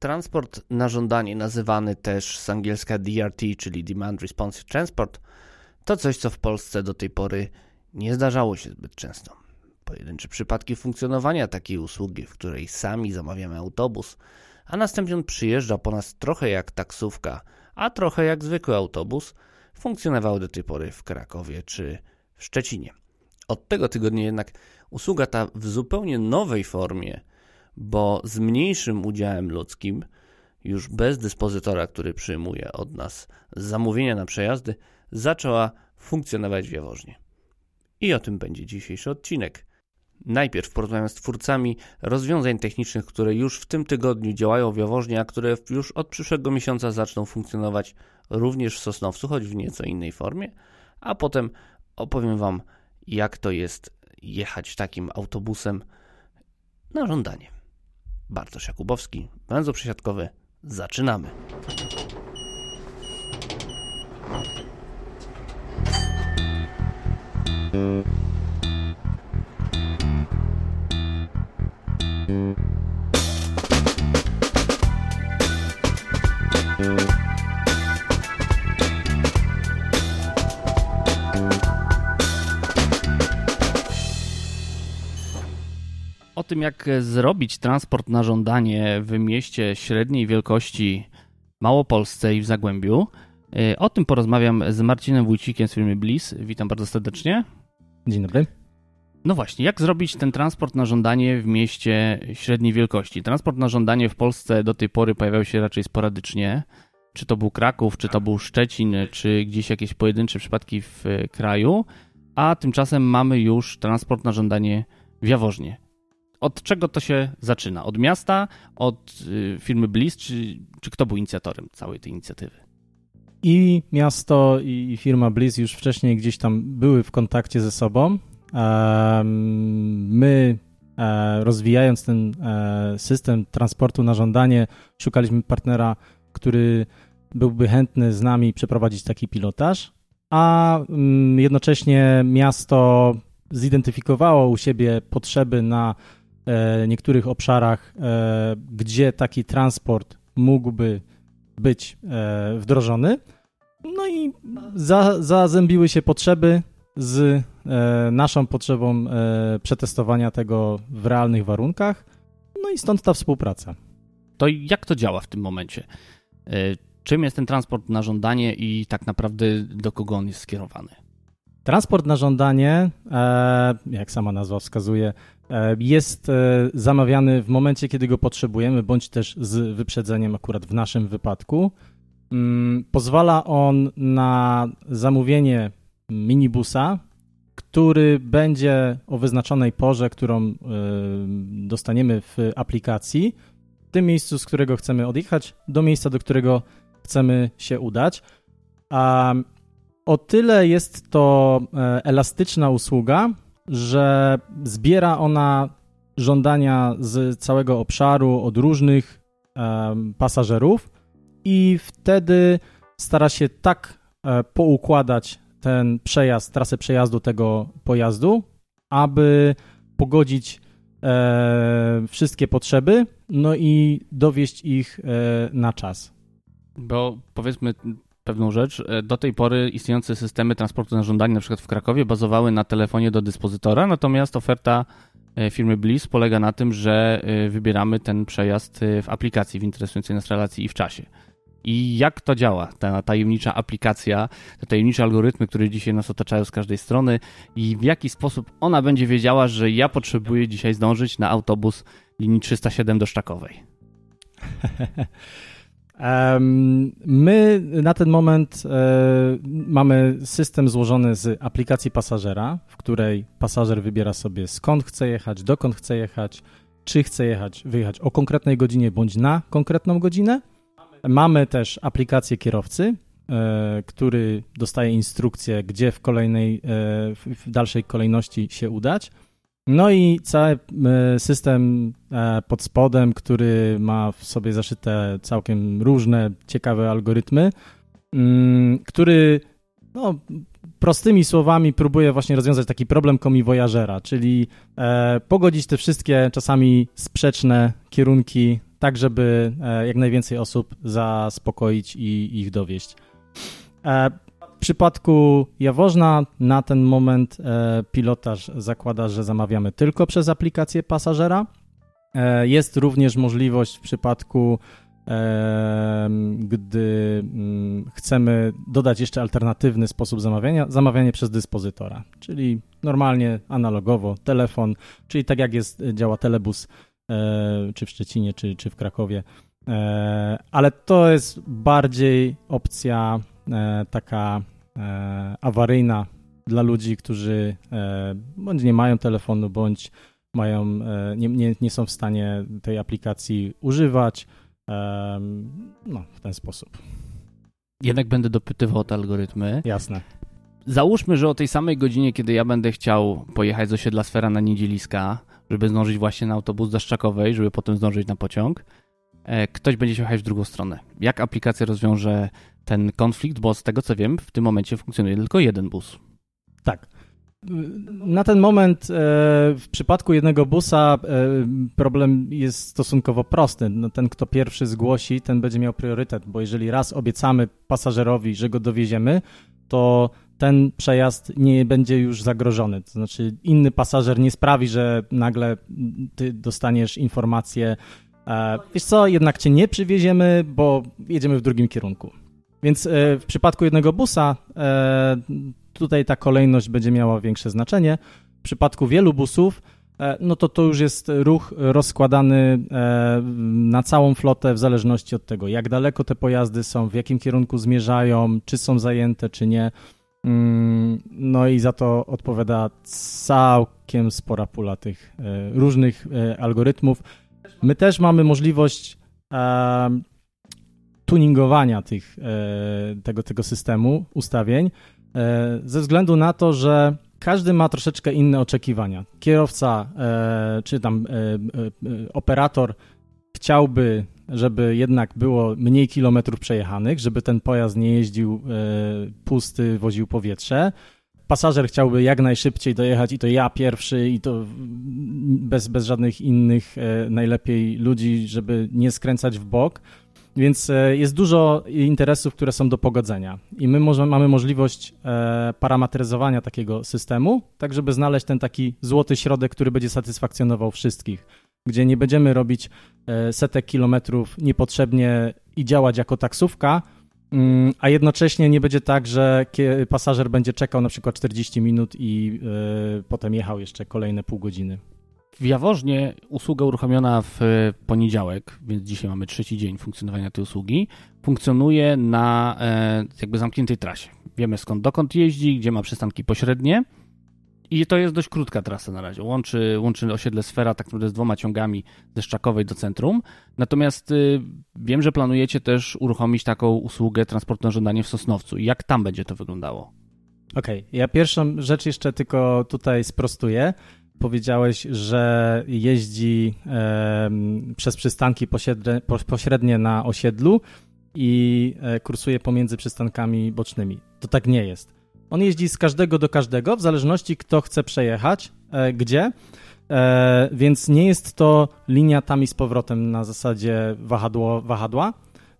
Transport na żądanie, nazywany też z angielska DRT, czyli Demand Responsive Transport, to coś, co w Polsce do tej pory nie zdarzało się zbyt często. Pojedyncze przypadki funkcjonowania takiej usługi, w której sami zamawiamy autobus, a następnie on przyjeżdża po nas trochę jak taksówka, a trochę jak zwykły autobus, funkcjonowały do tej pory w Krakowie czy w Szczecinie. Od tego tygodnia jednak usługa ta w zupełnie nowej formie, bo z mniejszym udziałem ludzkim, już bez dyspozytora, który przyjmuje od nas zamówienia na przejazdy, zaczęła funkcjonować w. I o tym będzie dzisiejszy odcinek. Najpierw porozmawiam z twórcami rozwiązań technicznych, które już w tym tygodniu działają w Jaworznie, a które już od przyszłego miesiąca zaczną funkcjonować również w Sosnowcu, choć w nieco innej formie, a potem opowiem Wam, jak to jest jechać takim autobusem na żądanie. Bartosz Jakubowski, węzeł przesiadkowy, zaczynamy. O tym, jak zrobić transport na żądanie w mieście średniej wielkości Małopolsce i w Zagłębiu, y, o tym porozmawiam z Marcinem Wójcikiem z firmy Bliss. Witam bardzo serdecznie. Dzień dobry. No właśnie, jak zrobić ten transport na żądanie w mieście średniej wielkości? Transport na żądanie w Polsce do tej pory pojawiał się raczej sporadycznie. Czy to był Kraków, czy to był Szczecin, czy gdzieś jakieś pojedyncze przypadki w kraju, a tymczasem mamy już transport na żądanie w Jaworznie. Od czego to się zaczyna? Od miasta, od y, firmy Bliss, czy, czy kto był inicjatorem całej tej inicjatywy? I miasto, i firma Bliss już wcześniej gdzieś tam były w kontakcie ze sobą. My, e, rozwijając ten e, system transportu na żądanie, szukaliśmy partnera, który byłby chętny z nami przeprowadzić taki pilotaż, a mm, jednocześnie miasto zidentyfikowało u siebie potrzeby na niektórych obszarach, gdzie taki transport mógłby być wdrożony. No i za, zazębiły się potrzeby z e, naszą potrzebą e, przetestowania tego w realnych warunkach. No i stąd ta współpraca. To jak to działa w tym momencie? E, czym jest ten transport na żądanie i tak naprawdę do kogo on jest skierowany? Transport na żądanie, jak sama nazwa wskazuje, jest zamawiany w momencie, kiedy go potrzebujemy, bądź też z wyprzedzeniem, akurat w naszym wypadku. Mm, pozwala on na zamówienie minibusa, który będzie o wyznaczonej porze, którą dostaniemy w aplikacji, w tym miejscu, z którego chcemy odjechać, do miejsca, do którego chcemy się udać. A o tyle jest to e, elastyczna usługa, że zbiera ona żądania z całego obszaru od różnych pasażerów i wtedy stara się tak e, poukładać ten przejazd, trasę przejazdu tego pojazdu, aby pogodzić e, wszystkie potrzeby, no i dowieść ich e, na czas. Bo powiedzmy pewną rzecz, e, do tej pory istniejące systemy transportu na żądanie, na przykład w Krakowie, bazowały na telefonie do dyspozytora, natomiast oferta e, firmy Bliss polega na tym, że e, wybieramy ten przejazd w aplikacji w interesującej nas relacji i w czasie. I jak to działa, ta tajemnicza aplikacja, te tajemnicze algorytmy, które dzisiaj nas otaczają z każdej strony i w jaki sposób ona będzie wiedziała, że ja potrzebuję dzisiaj zdążyć na autobus linii 307 do Szczakowej? My na ten moment e, mamy system złożony z aplikacji pasażera, w której pasażer wybiera sobie skąd chce jechać, dokąd chce jechać, czy chce jechać, wyjechać o konkretnej godzinie bądź na konkretną godzinę Mamy też aplikację kierowcy, e, który dostaje instrukcję, gdzie w kolejnej, e, w dalszej kolejności się udać. No i cały e, system pod spodem, który ma w sobie zaszyte całkiem różne ciekawe algorytmy, mm, który no, prostymi słowami próbuję właśnie rozwiązać taki problem komiwojażera, czyli e, pogodzić te wszystkie czasami sprzeczne kierunki, tak żeby e, jak najwięcej osób zaspokoić i ich dowieść. E, przypadku Jaworzna na ten moment e, pilotaż zakłada, że zamawiamy tylko przez aplikację pasażera. E, jest również możliwość w przypadku gdy mm, chcemy dodać jeszcze alternatywny sposób zamawiania, zamawianie przez dyspozytora, czyli normalnie, analogowo, telefon, czyli tak jak jest, działa telebus e, czy w Szczecinie, czy, czy w Krakowie, e, ale to jest bardziej opcja e, taka awaryjna dla ludzi, którzy bądź nie mają telefonu, bądź mają, nie, nie, nie są w stanie tej aplikacji używać, no, w ten sposób. Jednak będę dopytywał o te algorytmy. Jasne. Załóżmy, że o tej samej godzinie, kiedy ja będę chciał pojechać z osiedla Sfera na Niedzieliska, żeby zdążyć właśnie na autobus do Szczakowej, żeby potem zdążyć na pociąg, e, ktoś będzie się jechać w drugą stronę. Jak aplikacja rozwiąże ten konflikt? Bo z tego co wiem, w tym momencie funkcjonuje tylko jeden bus. Tak. Na ten moment e, w przypadku jednego busa e, problem jest stosunkowo prosty. No, ten, kto pierwszy zgłosi, ten będzie miał priorytet, bo jeżeli raz obiecamy pasażerowi, że go dowieziemy, to ten przejazd nie będzie już zagrożony. To znaczy, inny pasażer nie sprawi, że nagle ty dostaniesz informację, e, wiesz co, jednak cię nie przywieziemy, bo jedziemy w drugim kierunku. Więc w przypadku jednego busa tutaj ta kolejność będzie miała większe znaczenie. W przypadku wielu busów, e, no to to już jest ruch rozkładany e, na całą flotę w zależności od tego, jak daleko te pojazdy są, w jakim kierunku zmierzają, czy są zajęte, czy nie. Mm, no i za to odpowiada całkiem spora pula tych e, różnych algorytmów. My też mamy możliwość tuningowania tych, tego, tego systemu ustawień. E, ze względu na to, że każdy ma troszeczkę inne oczekiwania. Kierowca e, czy tam e, operator chciałby, żeby jednak było mniej kilometrów przejechanych, żeby ten pojazd nie jeździł pusty, woził powietrze. Pasażer chciałby jak najszybciej dojechać i to ja pierwszy i to bez, bez żadnych innych najlepiej ludzi, żeby nie skręcać w bok. Więc e, jest dużo interesów, które są do pogodzenia i my może, mamy możliwość e, parametryzowania takiego systemu, tak żeby znaleźć ten taki złoty środek, który będzie satysfakcjonował wszystkich, gdzie nie będziemy robić e, setek kilometrów niepotrzebnie i działać jako taksówka, mm, a jednocześnie nie będzie tak, że pasażer będzie czekał na przykład 40 minut i potem jechał jeszcze kolejne pół godziny. W Jaworznie usługa uruchomiona w poniedziałek, więc dzisiaj mamy trzeci dzień funkcjonowania tej usługi, funkcjonuje na e, jakby zamkniętej trasie. Wiemy skąd dokąd jeździ, gdzie ma przystanki pośrednie i to jest dość krótka trasa na razie. Łączy, łączy osiedle Sfera tak naprawdę z dwoma ciągami ze Szczakowej do centrum. Natomiast y, wiem, że planujecie też uruchomić taką usługę transportu na żądanie w Sosnowcu. Jak tam będzie to wyglądało? Okej, okay. ja pierwszą rzecz jeszcze tylko tutaj sprostuję powiedziałeś, że jeździ e, przez przystanki pośrednie, pośrednie na osiedlu i e, kursuje pomiędzy przystankami bocznymi. To tak nie jest. On jeździ z każdego do każdego, w zależności kto chce przejechać, e, gdzie, e, więc nie jest to linia tam i z powrotem na zasadzie wahadło, wahadła.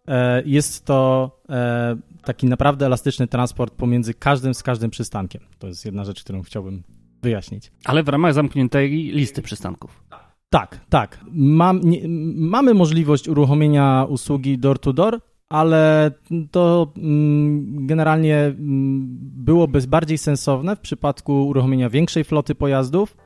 E, jest to e, taki naprawdę elastyczny transport pomiędzy każdym z każdym przystankiem. To jest jedna rzecz, którą chciałbym wyjaśnić. Ale w ramach zamkniętej listy przystanków. Tak, tak. Mam, nie, mamy możliwość uruchomienia usługi door-to-door, ale to mm, generalnie mm, byłoby bardziej sensowne w przypadku uruchomienia większej floty pojazdów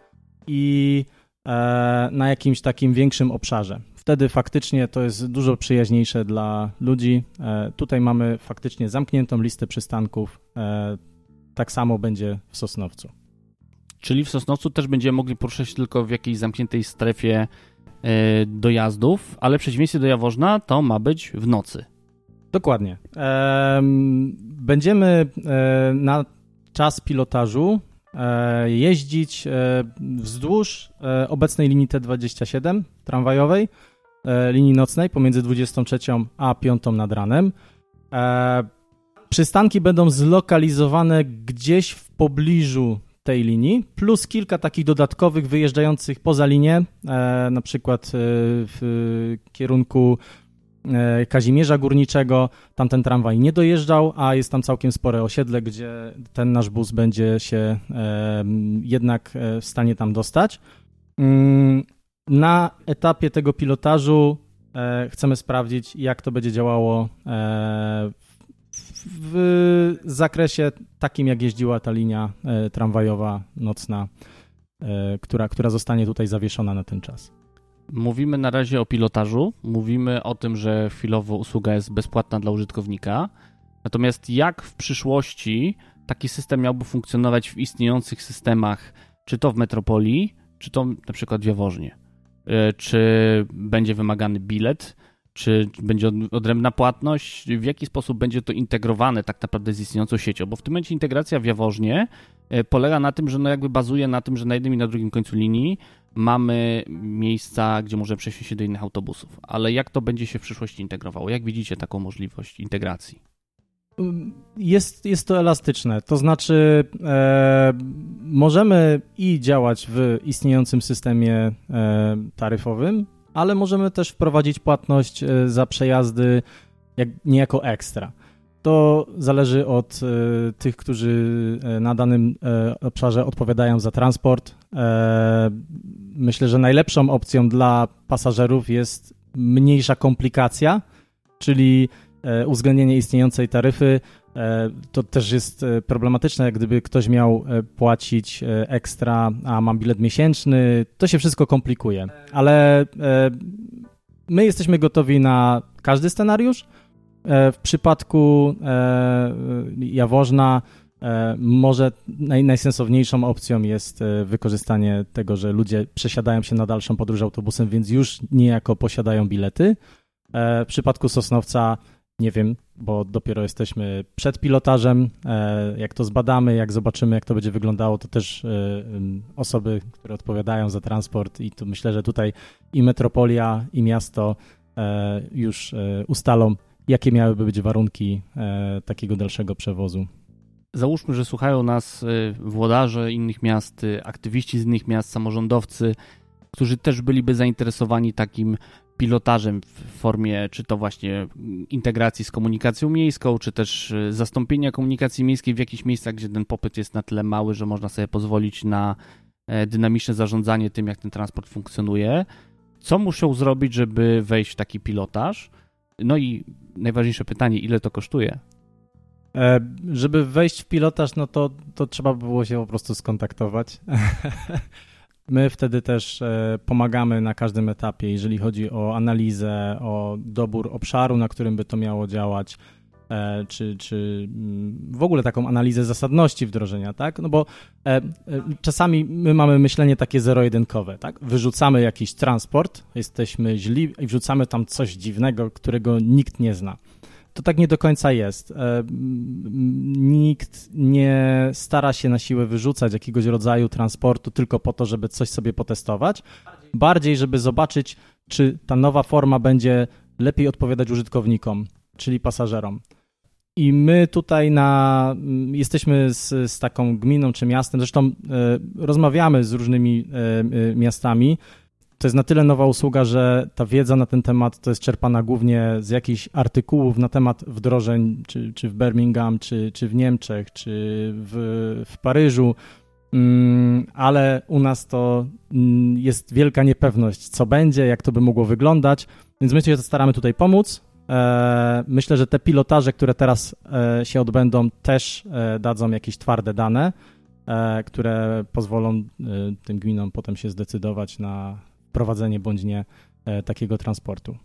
i e, na jakimś takim większym obszarze. Wtedy faktycznie to jest dużo przyjaźniejsze dla ludzi. E, tutaj mamy faktycznie zamkniętą listę przystanków. E, tak samo będzie w Sosnowcu. Czyli w Sosnowcu też będziemy mogli poruszać się tylko w jakiejś zamkniętej strefie e, dojazdów, ale w przeciwieństwie do Jaworzna to ma być w nocy. Dokładnie. Będziemy e, na czas pilotażu e, jeździć wzdłuż obecnej linii T27 tramwajowej, linii nocnej pomiędzy 23 a 5 nad ranem Przystanki będą zlokalizowane gdzieś w pobliżu tej linii, plus kilka takich dodatkowych wyjeżdżających poza linię, e, na przykład e, w kierunku e, Kazimierza Górniczego. Tam ten tramwaj nie dojeżdżał, a jest tam całkiem spore osiedle, gdzie ten nasz bus będzie się jednak w stanie tam dostać. Mm, na etapie tego pilotażu chcemy sprawdzić, jak to będzie działało w zakresie takim, jak jeździła ta linia e, tramwajowa nocna, e, która, która zostanie tutaj zawieszona na ten czas. Mówimy na razie o pilotażu, mówimy o tym, że chwilowo usługa jest bezpłatna dla użytkownika. Natomiast jak w przyszłości taki system miałby funkcjonować w istniejących systemach, czy to w metropolii, czy to na przykład w Jaworznie? E, czy będzie wymagany bilet? Czy będzie odrębna płatność? W jaki sposób będzie to integrowane tak naprawdę z istniejącą siecią? Bo w tym momencie integracja w Jaworznie e, polega na tym, że no jakby bazuje na tym, że na jednym i na drugim końcu linii mamy miejsca, gdzie możemy przesiąść się do innych autobusów. Ale jak to będzie się w przyszłości integrowało? Jak widzicie taką możliwość integracji? Jest, jest to elastyczne, to znaczy e, możemy i działać w istniejącym systemie e, taryfowym, ale możemy też wprowadzić płatność e, za przejazdy jak, niejako ekstra. To zależy od y, tych, którzy e, na danym y, obszarze odpowiadają za transport. Y, myślę, że najlepszą opcją dla pasażerów jest mniejsza komplikacja, czyli uwzględnienie istniejącej taryfy. To też jest problematyczne, gdyby ktoś miał płacić ekstra, a mam bilet miesięczny, to się wszystko komplikuje. Ale my jesteśmy gotowi na każdy scenariusz. E, w przypadku e, Jaworzna e, może naj, najsensowniejszą opcją jest wykorzystanie tego, że ludzie przesiadają się na dalszą podróż autobusem, więc już niejako posiadają bilety. W przypadku Sosnowca nie wiem, bo dopiero jesteśmy przed pilotażem. Jak to zbadamy, jak zobaczymy, jak to będzie wyglądało, to też osoby, które odpowiadają za transport, i tu myślę, że tutaj i metropolia, i miasto już ustalą, jakie miałyby być warunki e, takiego dalszego przewozu. Załóżmy, że słuchają nas e, włodarze innych miast, e, aktywiści z innych miast, samorządowcy, którzy też byliby zainteresowani takim pilotażem w formie czy to właśnie integracji z komunikacją miejską, czy też zastąpienia komunikacji miejskiej w jakichś miejscach, gdzie ten popyt jest na tyle mały, że można sobie pozwolić na dynamiczne zarządzanie tym, jak ten transport funkcjonuje. Co muszą zrobić, żeby wejść w taki pilotaż? No i najważniejsze pytanie, ile to kosztuje? E, żeby wejść w pilotaż, no to, to trzeba by było się po prostu skontaktować. My wtedy też e, pomagamy na każdym etapie, jeżeli chodzi o analizę, o dobór obszaru, na którym by to miało działać, e, czy, czy mm, w ogóle taką analizę zasadności wdrożenia, tak? No bo czasami my mamy myślenie takie zero-jedynkowe, tak? Wyrzucamy jakiś transport, jesteśmy źli i wrzucamy tam coś dziwnego, którego nikt nie zna to tak nie do końca jest. E, nikt nie stara się na siłę wyrzucać jakiegoś rodzaju transportu tylko po to, żeby coś sobie potestować. Bardziej, żeby zobaczyć, czy ta nowa forma będzie lepiej odpowiadać użytkownikom, czyli pasażerom. I my tutaj na, jesteśmy z, z taką gminą czy miastem, zresztą e, rozmawiamy z różnymi e, miastami, to jest na tyle nowa usługa, że ta wiedza na ten temat to jest czerpana głównie z jakichś artykułów na temat wdrożeń, czy, czy w Birmingham, czy, czy w Niemczech, czy w, w Paryżu, mm, ale u nas to mm, jest wielka niepewność, co będzie, jak to by mogło wyglądać, więc my się staramy tutaj pomóc. E, myślę, że te pilotaże, które teraz e, się odbędą, też e, dadzą jakieś twarde dane, które pozwolą tym gminom potem się zdecydować na prowadzenie bądź nie e, takiego transportu.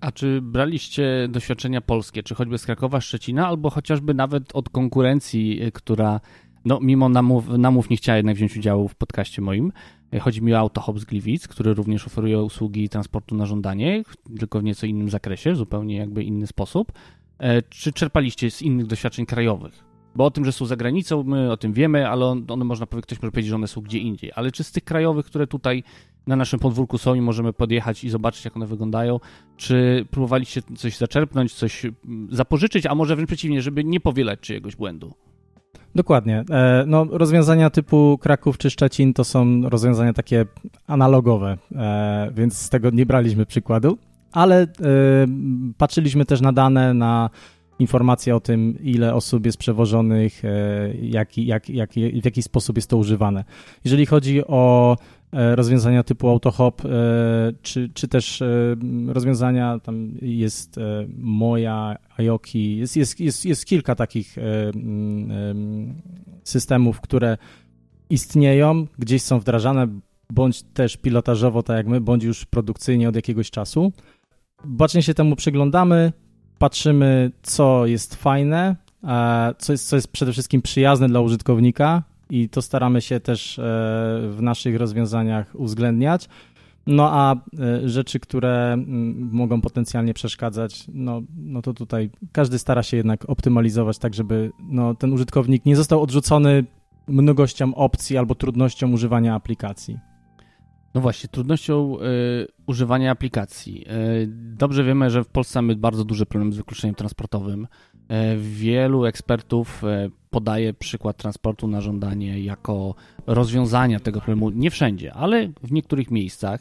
A czy braliście doświadczenia polskie, czy choćby z Krakowa, Szczecina, albo chociażby nawet od konkurencji, e, która no, mimo namów, namów nie chciała jednak wziąć udziału w podcaście moim. E, chodzi mi o Autohop z Gliwic, który również oferuje usługi transportu na żądanie, tylko w nieco innym zakresie, zupełnie jakby inny sposób. Czy czerpaliście z innych doświadczeń krajowych? Bo o tym, że są za granicą, my o tym wiemy, ale one można powiedzieć, ktoś może powiedzieć, że one są gdzie indziej. Ale czy z tych krajowych, które tutaj na naszym podwórku są i możemy podjechać i zobaczyć, jak one wyglądają. Czy próbowaliście coś zaczerpnąć, coś mm, zapożyczyć, a może wręcz przeciwnie, żeby nie powielać czyjegoś błędu? Dokładnie. E, no, rozwiązania typu Kraków czy Szczecin to są rozwiązania takie analogowe, e, więc z tego nie braliśmy przykładu, ale patrzyliśmy też na dane, na informacje o tym, ile osób jest przewożonych, jak, jak, jak, w jaki sposób jest to używane. Jeżeli chodzi o E, rozwiązania typu AutoHop, e, czy, czy też e, rozwiązania, tam jest Moja, Ayoki, jest, jest, jest, jest kilka takich mm, systemów, które istnieją, gdzieś są wdrażane, bądź też pilotażowo, tak jak my, bądź już produkcyjnie od jakiegoś czasu. Bacznie się temu przyglądamy, patrzymy, co jest fajne, co jest, co jest przede wszystkim przyjazne dla użytkownika, i to staramy się też e, w naszych rozwiązaniach uwzględniać. No a e, rzeczy, które mogą potencjalnie przeszkadzać, no, no to tutaj każdy stara się jednak optymalizować tak, żeby no, ten użytkownik nie został odrzucony mnogością opcji albo trudnością używania aplikacji. No właśnie, trudnością y, używania aplikacji. Y, dobrze wiemy, że w Polsce mamy bardzo duży problem z wykluczeniem transportowym. Y, wielu ekspertów podaje przykład transportu na żądanie jako rozwiązania tego problemu. Nie wszędzie, ale w niektórych miejscach.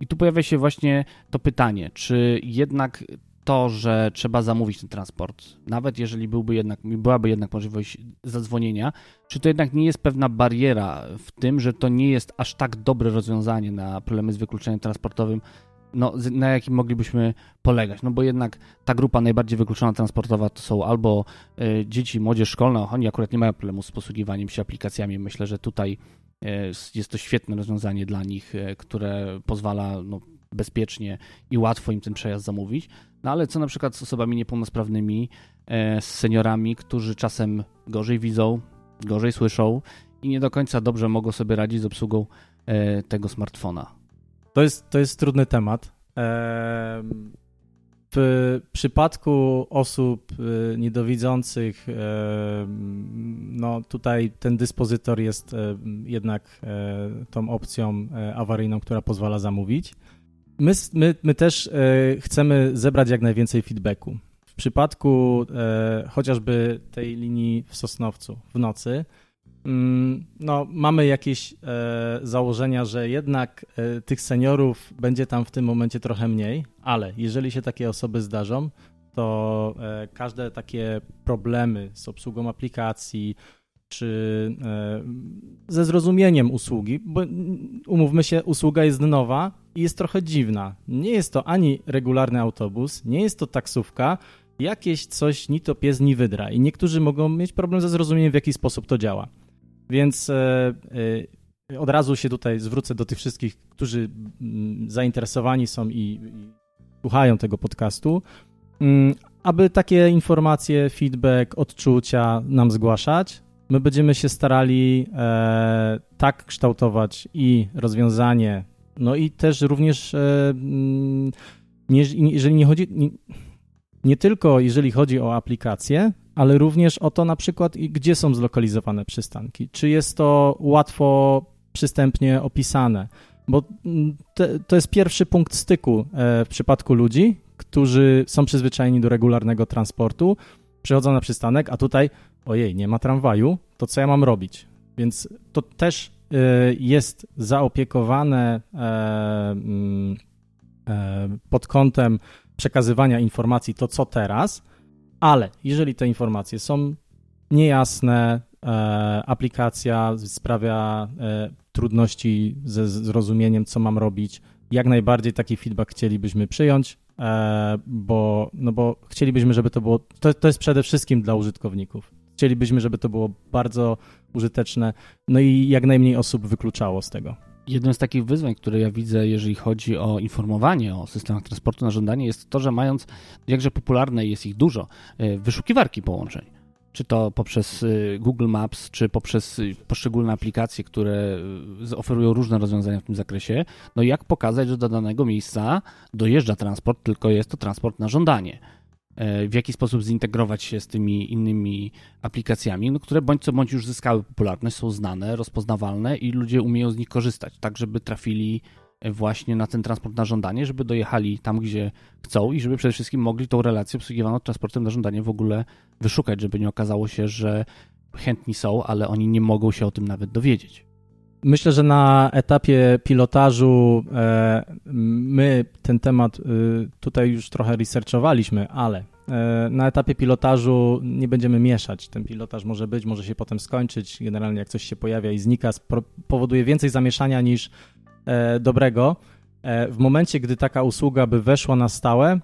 I tu pojawia się właśnie to pytanie, czy jednak to, że trzeba zamówić ten transport, nawet jeżeli byłby jednak, byłaby jednak możliwość zadzwonienia, czy to jednak nie jest pewna bariera w tym, że to nie jest aż tak dobre rozwiązanie na problemy z wykluczeniem transportowym, no, na jakim moglibyśmy polegać. No bo jednak ta grupa najbardziej wykluczona transportowa to są albo y, dzieci, młodzież szkolna, oni akurat nie mają problemu z posługiwaniem się aplikacjami. Myślę, że tutaj y, jest to świetne rozwiązanie dla nich, y, które pozwala no, bezpiecznie i łatwo im ten przejazd zamówić. No ale co na przykład z osobami niepełnosprawnymi, z seniorami, którzy czasem gorzej widzą, gorzej słyszą i nie do końca dobrze mogą sobie radzić z obsługą tego smartfona. To jest, to jest trudny temat. W przypadku osób y, niedowidzących, no tutaj ten dyspozytor jest jednak e, tą opcją e, awaryjną, która pozwala zamówić. My, my, my też e, chcemy zebrać jak najwięcej feedbacku. W przypadku chociażby tej linii w Sosnowcu w nocy, no, mamy jakieś e, założenia, że jednak e, tych seniorów będzie tam w tym momencie trochę mniej, ale jeżeli się takie osoby zdarzą, to e, każde takie problemy z obsługą aplikacji, czy e, ze zrozumieniem usługi, bo umówmy się, usługa jest nowa i jest trochę dziwna. Nie jest to ani regularny autobus, nie jest to taksówka, jakieś coś ni to pies, ni wydra. I niektórzy mogą mieć problem ze zrozumieniem, w jaki sposób to działa. Więc e, e, od razu się tutaj zwrócę do tych wszystkich, którzy mm, zainteresowani są i, i słuchają tego podcastu, mm, aby takie informacje, feedback, odczucia nam zgłaszać. My będziemy się starali e, tak kształtować i rozwiązanie, no i też również, e, mm, nie, jeżeli nie chodzi, nie, nie tylko jeżeli chodzi o aplikacje, ale również o to na przykład, gdzie są zlokalizowane przystanki. Czy jest to łatwo przystępnie opisane? Bo mm, te, to jest pierwszy punkt styku e, w przypadku ludzi, którzy są przyzwyczajeni do regularnego transportu, przychodzą na przystanek, a tutaj, ojej, nie ma tramwaju, to co ja mam robić? Więc to też e, jest zaopiekowane e, mm, pod kątem przekazywania informacji, to co teraz, ale jeżeli te informacje są niejasne, e, aplikacja sprawia e, trudności ze zrozumieniem, co mam robić, jak najbardziej taki feedback chcielibyśmy przyjąć, e, bo, no bo chcielibyśmy, żeby to było. To, to jest przede wszystkim dla użytkowników. Chcielibyśmy, żeby to było bardzo użyteczne, no i jak najmniej osób wykluczało z tego. Jednym z takich wyzwań, które ja widzę, jeżeli chodzi o informowanie o systemach transportu na żądanie, jest to, że mając, jakże popularne jest ich dużo, e, wyszukiwarki połączeń, czy to poprzez e, Google Maps, czy poprzez e, poszczególne aplikacje, które oferują różne rozwiązania w tym zakresie, no jak pokazać, że do danego miejsca dojeżdża transport, tylko jest to transport na żądanie w jaki sposób zintegrować się z tymi innymi aplikacjami, no, które bądź co bądź już zyskały popularność, są znane, rozpoznawalne i ludzie umieją z nich korzystać, tak żeby trafili właśnie na ten transport na żądanie, żeby dojechali tam, gdzie chcą i żeby przede wszystkim mogli tą relację obsługiwaną transportem na żądanie w ogóle wyszukać, żeby nie okazało się, że chętni są, ale oni nie mogą się o tym nawet dowiedzieć. Myślę, że na etapie pilotażu e, my ten temat e, tutaj już trochę researchowaliśmy, ale e, na etapie pilotażu nie będziemy mieszać. Ten pilotaż może być, może się potem skończyć. Generalnie jak coś się pojawia i znika, powoduje więcej zamieszania niż dobrego. W momencie, gdy taka usługa by weszła na stałe,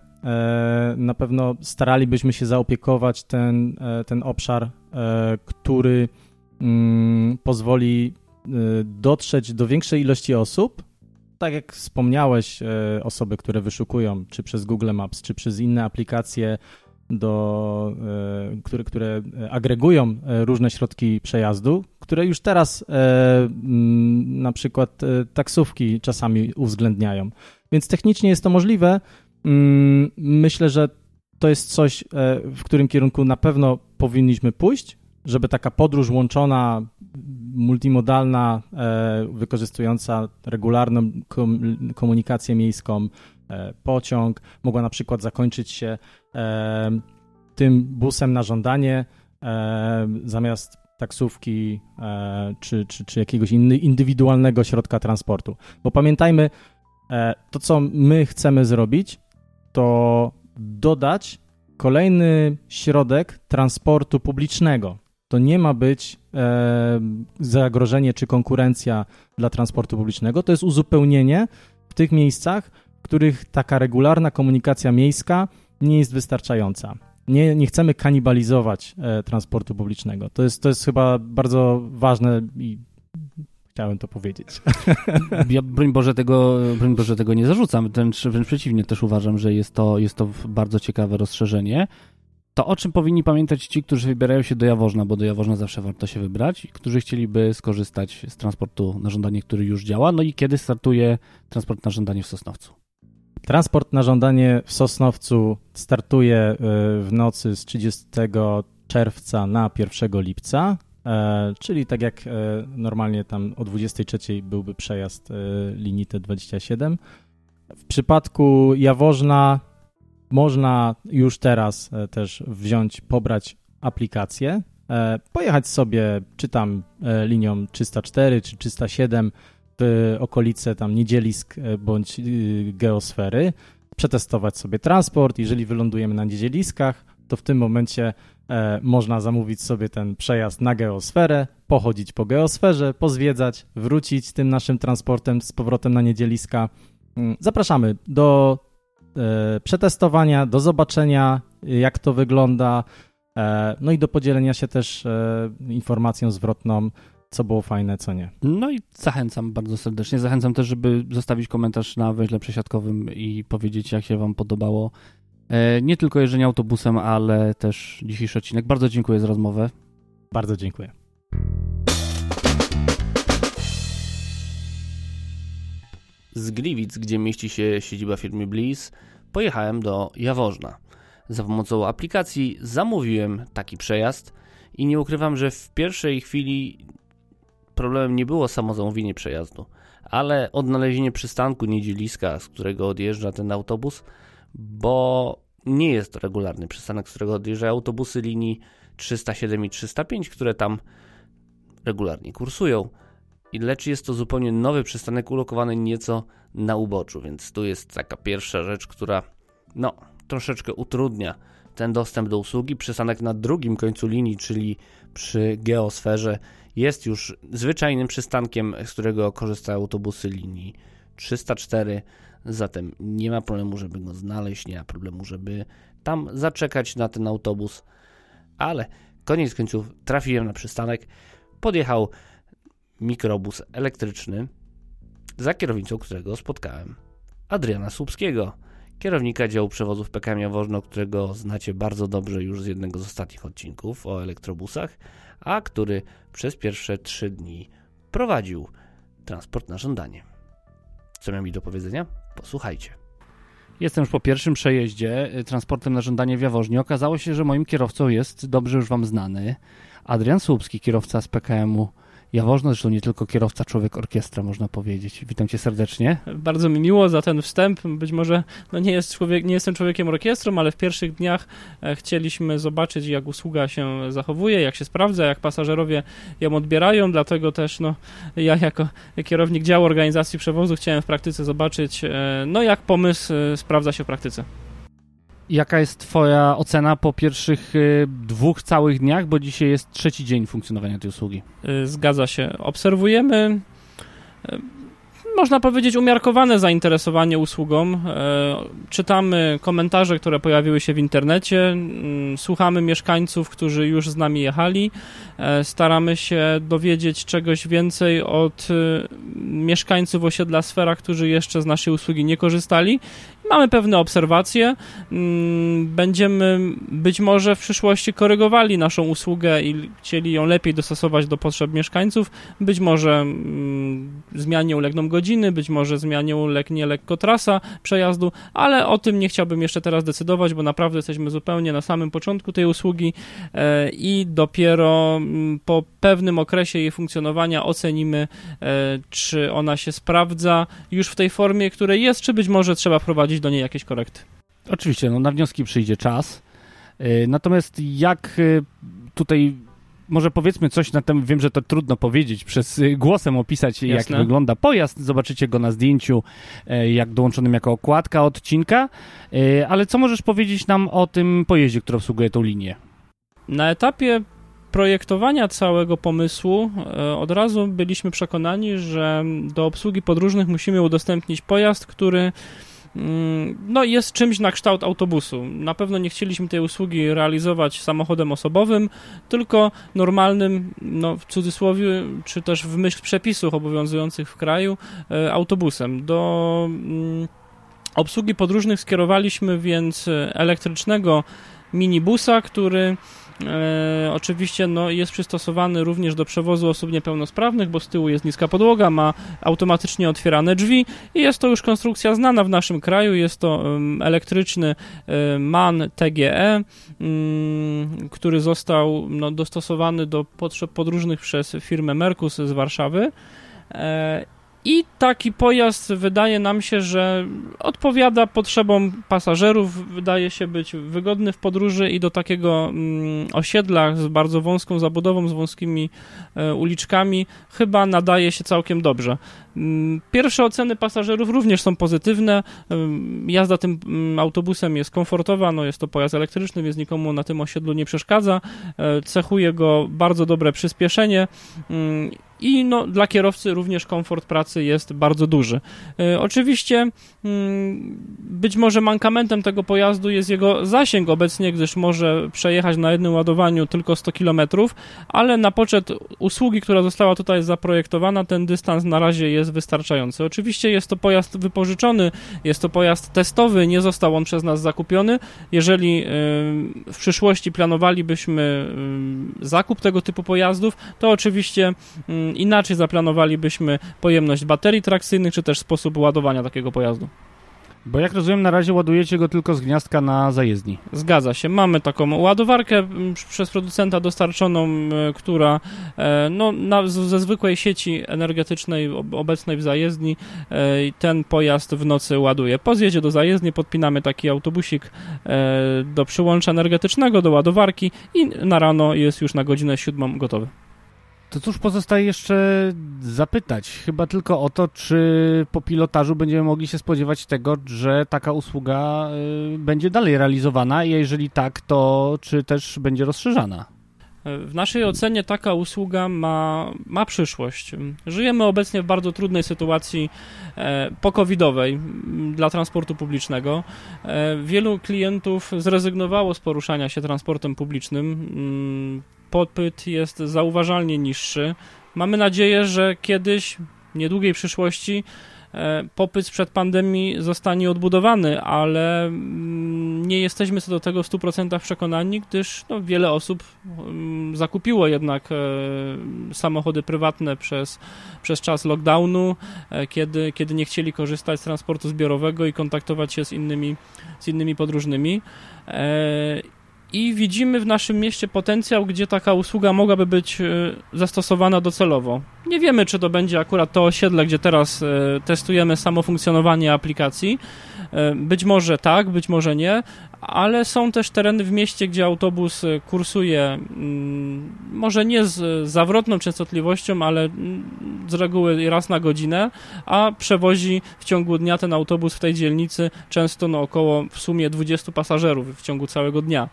na pewno staralibyśmy się zaopiekować ten, ten obszar, który mm, pozwoli Y, dotrzeć do większej ilości osób, tak jak wspomniałeś, y, osoby, które wyszukują, czy przez Google Maps, czy przez inne aplikacje, do, y, które, które agregują różne środki przejazdu, które już teraz mm, na przykład taksówki czasami uwzględniają. Więc technicznie jest to możliwe. Mm, myślę, że to jest coś, w którym kierunku na pewno powinniśmy pójść, żeby taka podróż łączona multimodalna, e, wykorzystująca regularną komunikację miejską, e, pociąg, mogła na przykład zakończyć się e, tym busem na żądanie zamiast taksówki czy, czy, czy jakiegoś inny, indywidualnego środka transportu. Bo pamiętajmy, to co my chcemy zrobić, to dodać kolejny środek transportu publicznego to nie ma być e, zagrożenie czy konkurencja dla transportu publicznego. To jest uzupełnienie w tych miejscach, w których taka regularna komunikacja miejska nie jest wystarczająca. Nie, nie chcemy kanibalizować e, transportu publicznego. To jest, to jest chyba bardzo ważne i chciałem to powiedzieć. Ja broń Boże tego, broń Boże tego nie zarzucam, wręcz, wręcz przeciwnie, też uważam, że jest to, jest to bardzo ciekawe rozszerzenie to o czym powinni pamiętać ci, którzy wybierają się do Jaworzna, bo do Jaworzna zawsze warto się wybrać, i którzy chcieliby skorzystać z transportu na żądanie, który już działa, no i kiedy startuje transport na żądanie w Sosnowcu? Transport na żądanie w Sosnowcu startuje y, w nocy z 30 czerwca na 1 lipca, e, czyli tak jak e, normalnie tam o 23 byłby przejazd e, linii T27. W przypadku Jaworzna można już teraz e, też wziąć, pobrać aplikację, e, pojechać sobie czy tam e, linią 304 czy 307 w okolice tam niedzielisk bądź geosfery, przetestować sobie transport. Jeżeli wylądujemy na niedzieliskach, to w tym momencie można zamówić sobie ten przejazd na geosferę, pochodzić po geosferze, pozwiedzać, wrócić tym naszym transportem z powrotem na niedzieliska. Mm, zapraszamy do przetestowania, do zobaczenia, jak to wygląda, e, no i do podzielenia się też e, informacją zwrotną, co było fajne, co nie. No i zachęcam bardzo serdecznie. Zachęcam też, żeby zostawić komentarz na węźle przesiadkowym i powiedzieć, jak się Wam podobało. Nie tylko jeżdżenie autobusem, ale też dzisiejszy odcinek. Bardzo dziękuję za rozmowę. Bardzo dziękuję. Z Gliwic, gdzie mieści się siedziba firmy Bliss, pojechałem do Jaworzna. Za pomocą aplikacji zamówiłem taki przejazd i nie ukrywam, że w pierwszej chwili problemem nie było samo zamówienie przejazdu, ale odnalezienie przystanku niedzieliska, z którego odjeżdża ten autobus, bo nie jest to regularny przystanek, z którego odjeżdżają autobusy linii 307 i 305, które tam regularnie kursują lecz jest to zupełnie nowy przystanek ulokowany nieco na uboczu, więc tu jest taka pierwsza rzecz, która no, troszeczkę utrudnia ten dostęp do usługi. Przystanek na drugim końcu linii, czyli przy geosferze, jest już zwyczajnym przystankiem, z którego korzystają autobusy linii 304, zatem nie ma problemu, żeby go znaleźć, nie ma problemu, żeby tam zaczekać na ten autobus, ale koniec końców trafiłem na przystanek, podjechał mikrobus elektryczny, za kierownicą którego spotkałem Adriana Słupskiego, kierownika działu przewozów PKM Jaworzno, którego znacie bardzo dobrze już z jednego z ostatnich odcinków o elektrobusach, a który przez pierwsze trzy dni prowadził transport na żądanie. Co miał mi do powiedzenia? Posłuchajcie. Jestem już po pierwszym przejeździe y, transportem na żądanie w Jaworznie. Okazało się, że moim kierowcą jest dobrze już Wam znany Adrian Słupski, kierowca z PKM-u Jaworzno, zresztą nie tylko kierowca, człowiek orkiestra, można powiedzieć. Witam cię serdecznie. Bardzo mi miło za ten wstęp. Być może no nie, jest człowiek, nie jestem człowiekiem orkiestrą, ale w pierwszych dniach e, chcieliśmy zobaczyć, jak usługa się zachowuje, jak się sprawdza, jak pasażerowie ją odbierają, dlatego też no, ja jako kierownik działu organizacji przewozu chciałem w praktyce zobaczyć, e, no jak pomysł e, sprawdza się w praktyce. Jaka jest Twoja ocena po pierwszych y, dwóch całych dniach, bo dzisiaj jest trzeci dzień funkcjonowania tej usługi? Y, zgadza się. Obserwujemy y, można powiedzieć, umiarkowane zainteresowanie usługą. Czytamy komentarze, które pojawiły się w internecie, słuchamy mieszkańców, którzy już z nami jechali, staramy się dowiedzieć czegoś więcej od mieszkańców osiedla Sfera, którzy jeszcze z naszej usługi nie korzystali Mamy pewne obserwacje. Mm, będziemy być może w przyszłości korygowali naszą usługę i chcieli ją lepiej dostosować do potrzeb mieszkańców. Być może mm, zmianie ulegną godziny, być może zmianie ulegnie lekko trasa przejazdu, ale o tym nie chciałbym jeszcze teraz decydować, bo naprawdę jesteśmy zupełnie na samym początku tej usługi e, i dopiero mm, po pewnym okresie jej funkcjonowania ocenimy, e, czy ona się sprawdza już w tej formie, której jest, czy być może trzeba wprowadzić do niej jakieś korekty. Oczywiście, no na wnioski przyjdzie czas. Y, natomiast jak y, tutaj może powiedzmy coś na temat, wiem, że to trudno powiedzieć, przez y, głosem opisać, Jasne. jak wygląda pojazd. Zobaczycie go na zdjęciu, jak dołączonym jako okładka odcinka. Ale co możesz powiedzieć nam o tym pojeździe, który obsługuje tą linię? Na etapie projektowania całego pomysłu od razu byliśmy przekonani, że do obsługi podróżnych musimy udostępnić pojazd, który no jest czymś na kształt autobusu. Na pewno nie chcieliśmy tej usługi realizować samochodem osobowym, tylko normalnym, no w cudzysłowie, czy też w myśl przepisów obowiązujących w kraju, e, autobusem. Do mm, obsługi podróżnych skierowaliśmy więc elektrycznego minibusa, który E, oczywiście no, jest przystosowany również do przewozu osób niepełnosprawnych, bo z tyłu jest niska podłoga, ma automatycznie otwierane drzwi i jest to już konstrukcja znana w naszym kraju. Jest to um, elektryczny um, MAN TGE, um, który został no, dostosowany do potrzeb podróżnych przez firmę Merkus z Warszawy. E, i taki pojazd wydaje nam się, że odpowiada potrzebom pasażerów, wydaje się być wygodny w podróży i do takiego mm, osiedla z bardzo wąską zabudową, z wąskimi e, uliczkami chyba nadaje się całkiem dobrze. Mm, pierwsze oceny pasażerów również są pozytywne. Mm, jazda tym mm, autobusem jest komfortowa, no jest to pojazd elektryczny, więc nikomu na tym osiedlu nie przeszkadza. E, cechuje go bardzo dobre przyspieszenie i no, dla kierowcy również komfort pracy jest bardzo duży. E, oczywiście być może mankamentem tego pojazdu jest jego zasięg obecnie, gdyż może przejechać na jednym ładowaniu tylko 100 km, ale na poczet usługi, która została tutaj zaprojektowana, ten dystans na razie jest jest wystarczający. Oczywiście jest to pojazd wypożyczony, jest to pojazd testowy, nie został on przez nas zakupiony. Jeżeli w przyszłości planowalibyśmy zakup tego typu pojazdów, to oczywiście inaczej zaplanowalibyśmy pojemność baterii trakcyjnych, czy też sposób ładowania takiego pojazdu. Bo jak rozumiem, na razie ładujecie go tylko z gniazdka na zajezdni. Zgadza się. Mamy taką ładowarkę przez producenta dostarczoną, e, która e, no, na, ze zwykłej sieci energetycznej obecnej w zajezdni e, ten pojazd w nocy ładuje. Po zjeździe do zajezdni podpinamy taki autobusik do przyłącza energetycznego, do ładowarki i na rano jest już na godzinę siódmą gotowy. To cóż pozostaje jeszcze zapytać? Chyba tylko o to, czy po pilotażu będziemy mogli się spodziewać tego, że taka usługa y, będzie dalej realizowana, a jeżeli tak, to czy też będzie rozszerzana? W naszej ocenie taka usługa ma, ma przyszłość. Żyjemy obecnie w bardzo trudnej sytuacji e, pokowidowej dla transportu publicznego. E, wielu klientów zrezygnowało z poruszania się transportem publicznym. Popyt jest zauważalnie niższy. Mamy nadzieję, że kiedyś, w niedługiej przyszłości, e, popyt sprzed pandemii zostanie odbudowany, ale mm, nie jesteśmy co do tego w 100% przekonani, gdyż no, wiele osób mm, zakupiło jednak e, samochody prywatne przez, przez czas lockdownu, e, kiedy, kiedy nie chcieli korzystać z transportu zbiorowego i kontaktować się z innymi, z innymi podróżnymi. I widzimy w naszym mieście potencjał, gdzie taka usługa mogłaby być zastosowana docelowo. Nie wiemy, czy to będzie akurat to osiedle, gdzie teraz testujemy samo funkcjonowanie aplikacji. Być może tak, być może nie, ale są też tereny w mieście, gdzie autobus e, kursuje mm, może nie z zawrotną częstotliwością, ale mm, z reguły raz na godzinę, a przewozi w ciągu dnia ten autobus w tej dzielnicy często no około w sumie 20 pasażerów w ciągu całego dnia.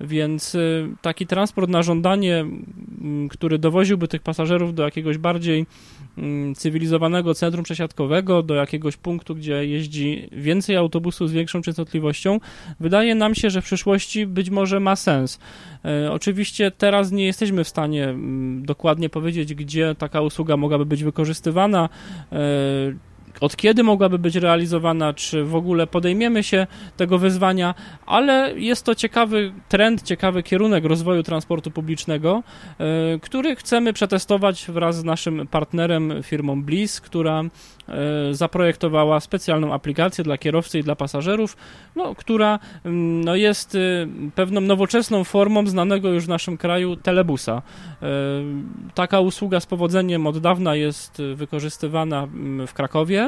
Więc y, taki transport na żądanie, który dowoziłby tych pasażerów do jakiegoś bardziej mm, cywilizowanego centrum przesiadkowego, do jakiegoś punktu, gdzie jeździ więcej autobusów z większą częstotliwością, wydaje nam się, że w przyszłości być może ma sens. E, oczywiście teraz nie jesteśmy w stanie dokładnie powiedzieć, gdzie taka usługa mogłaby być wykorzystywana e, od kiedy mogłaby być realizowana, czy w ogóle podejmiemy się tego wyzwania, ale jest to ciekawy trend, ciekawy kierunek rozwoju transportu publicznego, e, który chcemy przetestować wraz z naszym partnerem, firmą Bliss, która E, zaprojektowała specjalną aplikację dla kierowcy i dla pasażerów, no, która mm, no, jest y, pewną nowoczesną formą znanego już w naszym kraju telebusa. E, taka usługa z powodzeniem od dawna jest wykorzystywana mm, w Krakowie.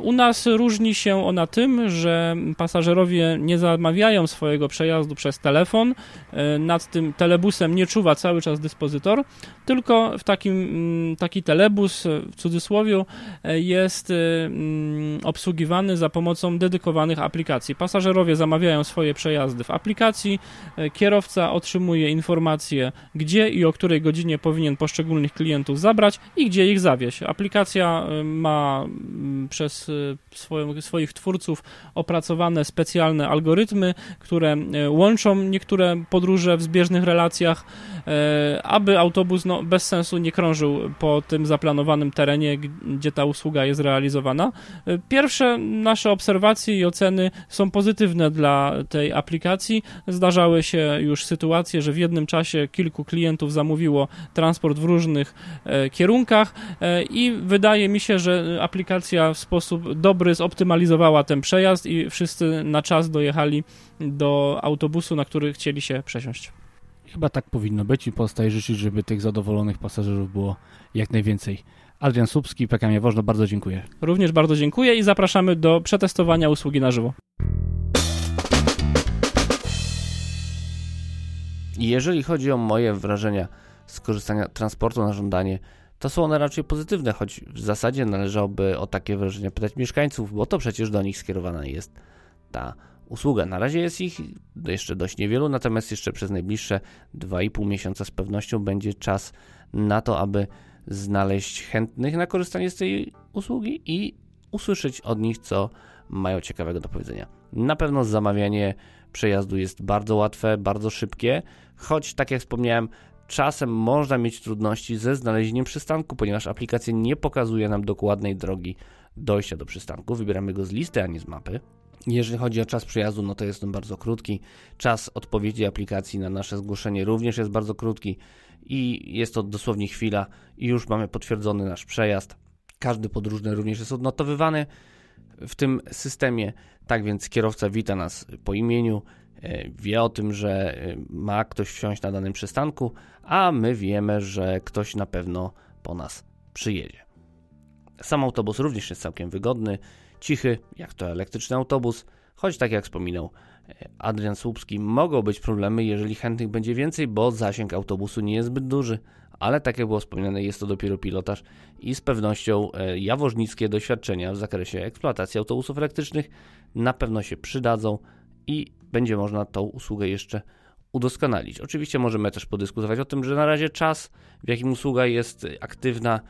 u nas różni się ona tym, że pasażerowie nie zamawiają swojego przejazdu przez telefon, e, nad tym telebusem nie czuwa cały czas dyspozytor, tylko w takim, mm, taki telebus, e, w cudzysłowie, jest mm, obsługiwany za pomocą dedykowanych aplikacji. Pasażerowie zamawiają swoje przejazdy w aplikacji, kierowca otrzymuje informacje, gdzie i o której godzinie powinien poszczególnych klientów zabrać i gdzie ich zawieźć. Aplikacja ma mm, przez przez y, swoją, swoich twórców opracowane specjalne algorytmy, które y, łączą niektóre podróże w zbieżnych relacjach, y, aby autobus no, bez sensu nie krążył po tym zaplanowanym terenie, gdzie ta usługa jest realizowana. Pierwsze nasze obserwacje i oceny są pozytywne dla tej aplikacji. Zdarzały się już sytuacje, że w jednym czasie kilku klientów zamówiło transport w różnych kierunkach i wydaje mi się, że aplikacja w sposób sposób dobry zoptymalizowała ten przejazd i wszyscy na czas dojechali do autobusu, na który chcieli się przesiąść. Chyba tak powinno być i pozostaje życzyć, żeby tych zadowolonych pasażerów było jak najwięcej. Adrian Słupski, PKM Jaworzno, bardzo dziękuję. Również bardzo dziękuję i zapraszamy do przetestowania usługi na żywo. Jeżeli chodzi o moje wrażenia z korzystania transportu na żądanie, to są one raczej pozytywne, choć w zasadzie należałoby o takie wrażenia pytać mieszkańców, bo to przecież do nich skierowana jest ta usługa. Na razie jest ich jeszcze dość niewielu, natomiast jeszcze przez najbliższe 2,5 miesiąca z pewnością będzie czas na to, aby znaleźć chętnych na korzystanie z tej usługi i usłyszeć od nich, co mają ciekawego do powiedzenia. Na pewno zamawianie przejazdu jest bardzo łatwe, bardzo szybkie, choć tak jak wspomniałem, czasem można mieć trudności ze znalezieniem przystanku, ponieważ aplikacja nie pokazuje nam dokładnej drogi dojścia do przystanku. Wybieramy go z listy, a nie z mapy. Jeżeli chodzi o czas przejazdu, no to jest on bardzo krótki. Czas odpowiedzi aplikacji na nasze zgłoszenie również jest bardzo krótki i jest to dosłownie chwila i już mamy potwierdzony nasz przejazd. Każdy podróżny również jest odnotowywany w tym systemie. Tak więc kierowca wita nas po imieniu, wie o tym, że e, ma ktoś wsiąść na danym przystanku, a my wiemy, że ktoś na pewno po nas przyjedzie. Sam autobus również jest całkiem wygodny, cichy, jak to elektryczny autobus, choć tak jak wspominał e, Adrian Słupski, mogą być problemy, jeżeli chętnych będzie więcej, bo zasięg autobusu nie jest zbyt duży, ale tak jak było wspomniane, jest to dopiero pilotaż i z pewnością jawożnickie doświadczenia w zakresie eksploatacji autobusów elektrycznych na pewno się przydadzą i będzie można tą usługę jeszcze udoskonalić. Oczywiście możemy też podyskutować o tym, że na razie czas, w jakim usługa jest aktywna,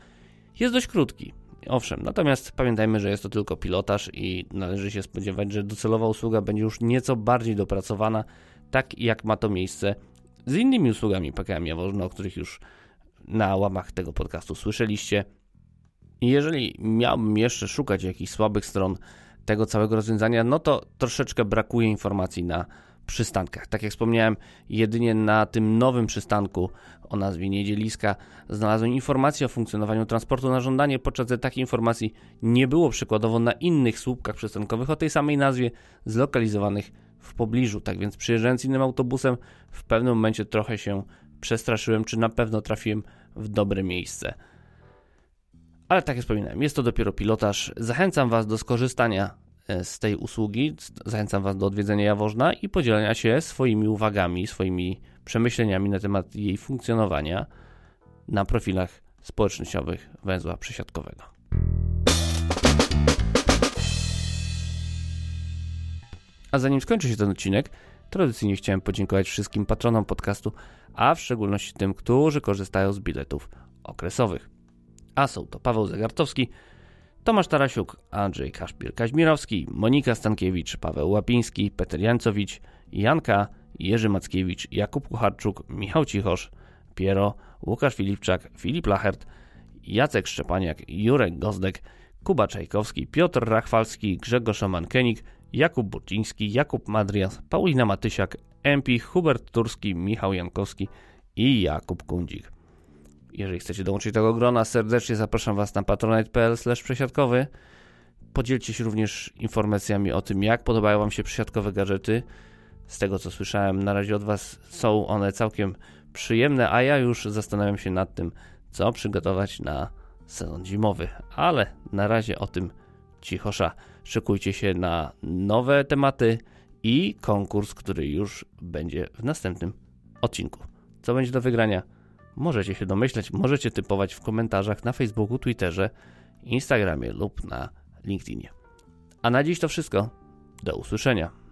jest dość krótki. Owszem, natomiast pamiętajmy, że jest to tylko pilotaż i należy się spodziewać, że docelowa usługa będzie już nieco bardziej dopracowana, tak jak ma to miejsce z innymi usługami PKM Jaworzno, o których już na łamach tego podcastu słyszeliście. Jeżeli miałbym jeszcze szukać jakichś słabych stron tego całego rozwiązania, no to troszeczkę brakuje informacji na przystankach. Tak jak wspomniałem, jedynie na tym nowym przystanku o nazwie Niedzieliska znalazłem informację o funkcjonowaniu transportu na żądanie, podczas gdy takiej informacji nie było przykładowo na innych słupkach przystankowych o tej samej nazwie zlokalizowanych w pobliżu. Tak więc przyjeżdżając innym autobusem, w pewnym momencie trochę się przestraszyłem, czy na pewno trafiłem w dobre miejsce. Ale tak jak wspominałem, jest to dopiero pilotaż. Zachęcam Was do skorzystania e, z tej usługi. Zachęcam Was do odwiedzenia Jaworzna i podzielenia się swoimi uwagami, swoimi przemyśleniami na temat jej funkcjonowania na profilach społecznościowych węzła przesiadkowego. A zanim skończy się ten odcinek, tradycyjnie chciałem podziękować wszystkim patronom podcastu, a w szczególności tym, którzy korzystają z biletów okresowych. A są to Paweł Zagartowski, Tomasz Tarasiuk, Andrzej Kaszpir-Kaźmirowski, Monika Stankiewicz, Paweł Łapiński, Peter Jancowicz, Janka, Jerzy Mackiewicz, Jakub Kucharczuk, Michał Cichosz, Piero, Łukasz Filipczak, Filip Lachert, Jacek Szczepaniak, Jurek Gozdek, Kuba Czajkowski, Piotr Rachwalski, Grzegorz Omankenik, Jakub Burciński, Jakub Madrias, Paulina Matysiak, MP, Hubert Turski, Michał Jankowski i Jakub Kundzik. Jeżeli chcecie dołączyć do tego grona, serdecznie zapraszam Was na patronite.pl przesiadkowy. Podzielcie się również informacjami o tym, jak podobają Wam się przesiadkowe gadżety. Z tego co słyszałem, na razie od Was są one całkiem przyjemne, a ja już zastanawiam się nad tym, co przygotować na sezon zimowy. Ale na razie o tym cichosza. Szykujcie się na nowe tematy i konkurs, który już będzie w następnym odcinku. Co będzie do wygrania? Możecie się domyśleć, możecie typować w komentarzach na Facebooku, Twitterze, Instagramie lub na LinkedInie. A na dziś to wszystko. Do usłyszenia.